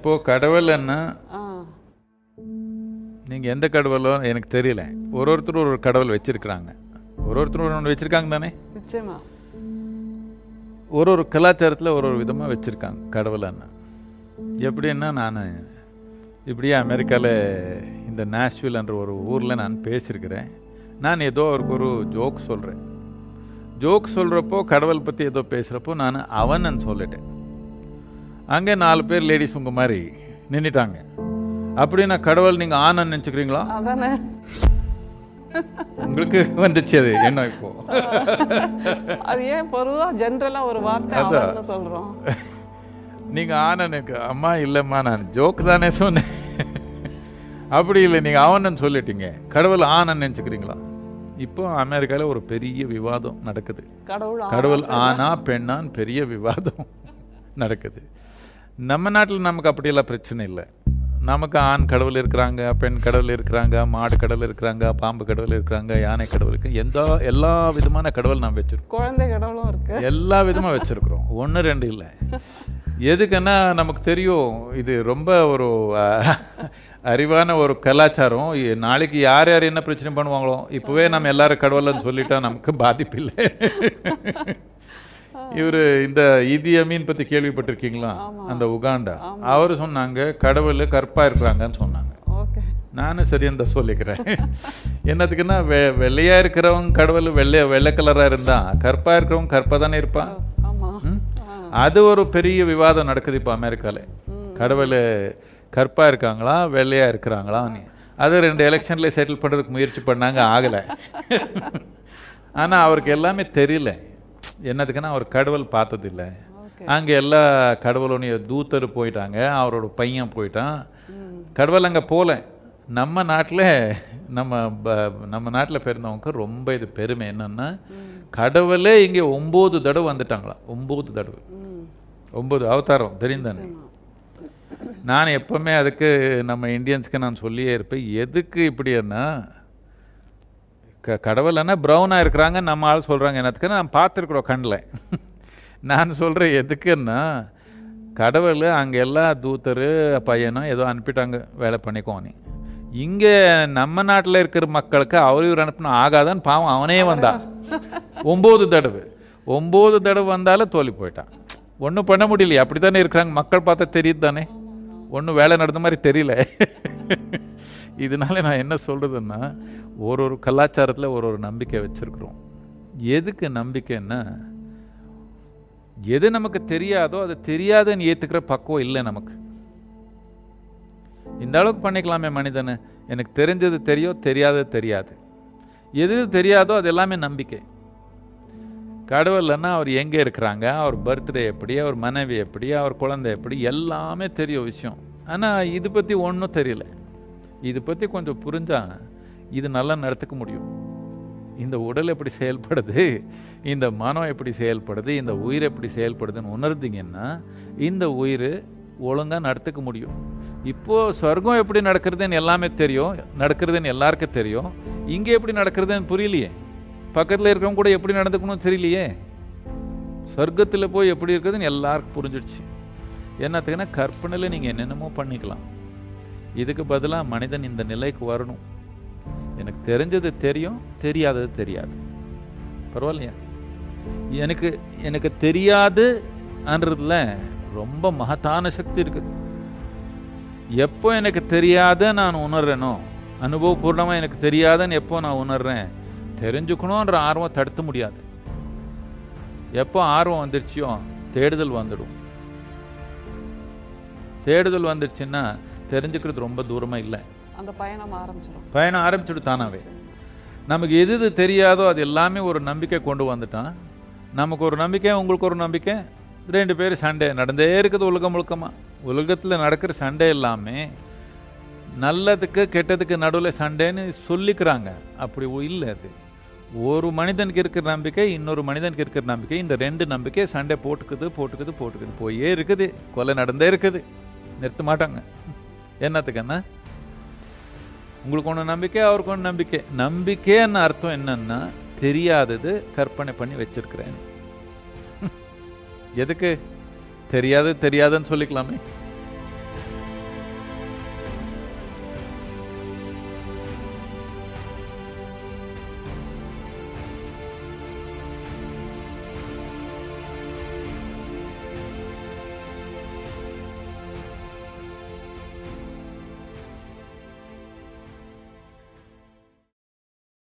இப்போ கடவுள்னா நீங்க எந்த கடவுளோ எனக்கு தெரியல. ஒரு ஒருத்தர் ஒரு கடவுள் வச்சிருக்கிறாங்க. ஒரு ஒருத்தர் ஒரு ஒன்று வச்சிருக்காங்க தானே? நிச்சயமா. ஒரு ஒரு கலாச்சாரத்தில் ஒரு ஒரு விதமாக வச்சுருக்காங்க கடவுளன்னா எப்படின்னா நான் இப்படியே அமெரிக்காவில் இந்த நேஷ்வில்ன்ற ஒரு ஊரில் நான் பேசியிருக்கிறேன். நான் ஏதோ அவருக்கு ஒரு ஜோக் சொல்கிறேன் ஜோக் சொல்கிறப்போ கடவுள் பற்றி ஏதோ பேசுகிறப்போ நான் அவன் சொல்லிட்டேன். அங்கே நாலு பேர் லேடிஸ் உங்கள் மாதிரி நின்றுட்டாங்க அப்படின்னா கடவுள் நீங்கள் ஆனன்னு நினச்சிக்கிறீங்களா? உங்களுக்கு வந்துச்சு அது. என்ன இப்போ? அது ஏன் பொதுவா ஜென்ரலா ஒரு வார்த்தை சொல்றோம். நீங்க ஆனனுக்கு அம்மா இல்லைம்மா நான் ஜோக் தானே சொன்னேன். அப்படி இல்லை நீங்க அவனன்னு சொல்லிட்டீங்க. கடவுள் ஆனன்னு நினச்சிக்கிறீங்களா? இப்போ அமெரிக்காவில் ஒரு பெரிய விவாதம் நடக்குது. கடவுள் கடவுள்? ஆனா பெண்ணான்னு பெரிய விவாதம் நடக்குது. நம்ம நாட்டில் நமக்கு அப்படியெல்லாம் பிரச்சனை இல்லை. நமக்கு ஆண் கடவுள் இருக்கிறாங்க பெண் கடவுள் இருக்கிறாங்க மாடு கடவுள் இருக்கிறாங்க பாம்பு கடவுள் இருக்கிறாங்க யானை கடவுள் இருக்கு. எந்த எல்லா விதமான கடவுள் நாம் வச்சிருக்கோம். குழந்தை கடவுளும் இருக்கு. எல்லா விதமாக வச்சிருக்கிறோம். ஒன்று ரெண்டு இல்லை. எதுக்குன்னா நமக்கு தெரியும் இது ரொம்ப ஒரு அறிவான ஒரு கலாச்சாரம். நாளைக்கு யார் யார் என்ன பிரச்சனை பண்ணுவாங்களோ இப்போவே நம்ம எல்லாரும் கடவுள்னு சொல்லிட்டா நமக்கு பாதிப்பு இல்லை. இவர் இந்த இதி அமீன் பற்றி கேள்விப்பட்டிருக்கீங்களா? அந்த உகாண்டா. அவர் சொன்னாங்க கடவுள் கற்பா இருக்கிறாங்கன்னு சொன்னாங்க. ஓகே. நானும் சரி இந்த சொல்லிக்கிறேன். என்னத்துக்குன்னா வெ வெள்ளையா இருக்கிறவங்க கடவுள் வெள்ளை வெள்ளை கலரா இருந்தா கற்பா இருக்கிறவங்க கற்பா தானே இருப்பான்? அது ஒரு பெரிய விவாதம் நடக்குது இப்போ அமெரிக்கால. கடவுள் கற்பா இருக்காங்களா வெள்ளையா இருக்கிறாங்களா அது ரெண்டு எலெக்ஷன்ல செட்டில் பண்றதுக்கு முயற்சி பண்ணாங்க ஆகல. ஆனா அவருக்கு எல்லாமே தெரியல. என்னதுக்குன்னா அவர் கடவுள் பார்த்ததில்லை. அங்கே எல்லா கடவுளுடைய தூத்தர் போயிட்டாங்க. அவரோட பையன் போயிட்டான். கடவுள் அங்கே போகல நம்ம நாட்டில் நம்ம ப- நம்ம நாட்டில் பிறந்தவங்க ரொம்ப இது பெருமை. என்னன்னா கடவுளே இங்கே ஒம்பது தடவை வந்துட்டாங்களா? ஒம்பது தடவை. ஒம்பது அவதாரம் தெரியும் தானே நான் எப்பவுமே அதுக்கு நம்ம இந்தியன்ஸ்க்கு நான் சொல்லியே இருப்பேன். எதுக்கு இப்படின்னா க கடவுள்னா ப்ரௌனாக இருக்கிறாங்க நம்ம ஆள் சொல்கிறாங்க என்னத்துக்குன்னு நான் பார்த்துருக்குறோம் கண்ணில். நான் சொல்கிறேன் எதுக்குன்னா கடவுள் அங்கே எல்லா தூத்தர் பையனும் ஏதோ அனுப்பிட்டாங்க வேலை பண்ணிக்கோன்னு இங்கே நம்ம நாட்டில் இருக்கிற மக்களுக்கு அவர் இவர் அனுப்பினா ஆகாதான்னு பாவம் அவனே வந்தான் ஒம்பது தடவை. ஒம்பது தடவை வந்தாலும் தோல்வி போயிட்டான் ஒன்றும் பண்ண முடியலையே. அப்படி தானே இருக்கிறாங்க. மக்கள் பார்த்தா தெரியுது தானே. ஒன்றும் வேலை நடந்த மாதிரி தெரியல. இதனால நான் என்ன சொல்கிறதுன்னா ஒரு ஒரு கலாச்சாரத்தில் ஒரு ஒரு நம்பிக்கை வச்சுருக்குறோம். எதுக்கு நம்பிக்கைன்னா எது நமக்கு தெரியாதோ அது தெரியாதுன்னு ஏற்றுக்கிற பக்குவம் இல்லை நமக்கு. இந்த அளவுக்கு பண்ணிக்கலாமே மனிதனு. எனக்கு தெரிஞ்சது தெரியும் தெரியாதது தெரியாது. எது தெரியாதோ அது எல்லாமே நம்பிக்கை. கடவுள்னா அவர் எங்கே இருக்கிறாங்க? அவர் பர்த்டே எப்படி? அவர் மனைவி எப்படி? அவர் குழந்தை எப்படி? எல்லாமே தெரியும் விஷயம். ஆனால் இது பற்றி ஒன்றும் தெரியல. இது பற்றி கொஞ்சம் புரிஞ்சால் இது நல்லா நடத்துக்க முடியும். இந்த உடல் எப்படி செயல்படுது இந்த மனம் எப்படி செயல்படுது இந்த உயிர் எப்படி செயல்படுதுன்னு உணர்ந்தீங்கன்னா இந்த உயிர் ஒழுங்காக நடத்துக்க முடியும். இப்போது சொர்க்கம் எப்படி நடக்கிறதுன்னு எல்லாமே தெரியும் நடக்கிறதுன்னு எல்லாருக்கும் தெரியும். இங்கே எப்படி நடக்கிறதுன்னு புரியலையே. பக்கத்தில் இருக்கிறவங்க கூட எப்படி நடந்துக்கணும்னு தெரியலையே. சொர்க்கத்தில் போய் எப்படி இருக்குதுன்னு எல்லாருக்கும் புரிஞ்சிடுச்சு. என்னத்துக்குன்னா கற்பனையில் நீங்கள் என்னென்னமோ பண்ணிக்கலாம். இதுக்கு பதிலாக மனிதன் இந்த நிலைக்கு வரணும். எனக்கு தெரிஞ்சது தெரியும் தெரியாதது தெரியாது. பரவாயில்லையா? எனக்கு எனக்கு தெரியாதுன்றதுல ரொம்ப மகத்தான சக்தி இருக்குது எப்போ எனக்கு தெரியாத நான் உணர்றேனோ அனுபவபூர்ணமாக எனக்கு தெரியாதுன்னு எப்போ நான் உணர்றேன் தெரிஞ்சுக்கணுன்ற ஆர்வம் தடுத்த முடியாது. எப்போ ஆர்வம் வந்துருச்சியோ தேடுதல் வந்துடும். தேடுதல் வந்துருச்சுன்னா தெரிஞ்சுக்கிறது ரொம்ப தூரமாக இல்லை. அந்த பயணம் ஆரம்பிச்சிடும் பயணம் ஆரம்பிச்சுடு தானாவே. நமக்கு எது எது தெரியாதோ அது எல்லாமே ஒரு நம்பிக்கை கொண்டு வந்துட்டான். நமக்கு ஒரு நம்பிக்கை உங்களுக்கு ஒரு நம்பிக்கை. ரெண்டு பேரும் சண்டை நடந்தே இருக்குது உலகம் முழுக்கமாக உலகத்தில் நடக்கிற சண்டை எல்லாமே நல்லதுக்கு கெட்டதுக்கு நடுவில் சண்டைன்னு சொல்லிக்கிறாங்க. அப்படி இல்லை அது. ஒரு மனிதனுக்கு இருக்கிற நம்பிக்கை இன்னொரு மனிதனுக்கு இருக்கிற நம்பிக்கை. இந்த ரெண்டு நம்பிக்கை சண்டை போட்டுக்குது போட்டுக்குது போட்டுக்குது. போயே இருக்குது. கொலை நடந்தே இருக்குது. நிறுத்த மாட்டாங்க. என்னத்துக்குன்னா? உங்களுக்கு ஒன்று நம்பிக்கை அவருக்கு ஒன்று நம்பிக்கை. நம்பிக்கைன்னு அர்த்தம் என்னன்னா தெரியாதது கற்பனை பண்ணி வச்சிருக்கிறேன் எதுக்கு? தெரியாது தெரியாதுன்னு சொல்லிக்கலாமே.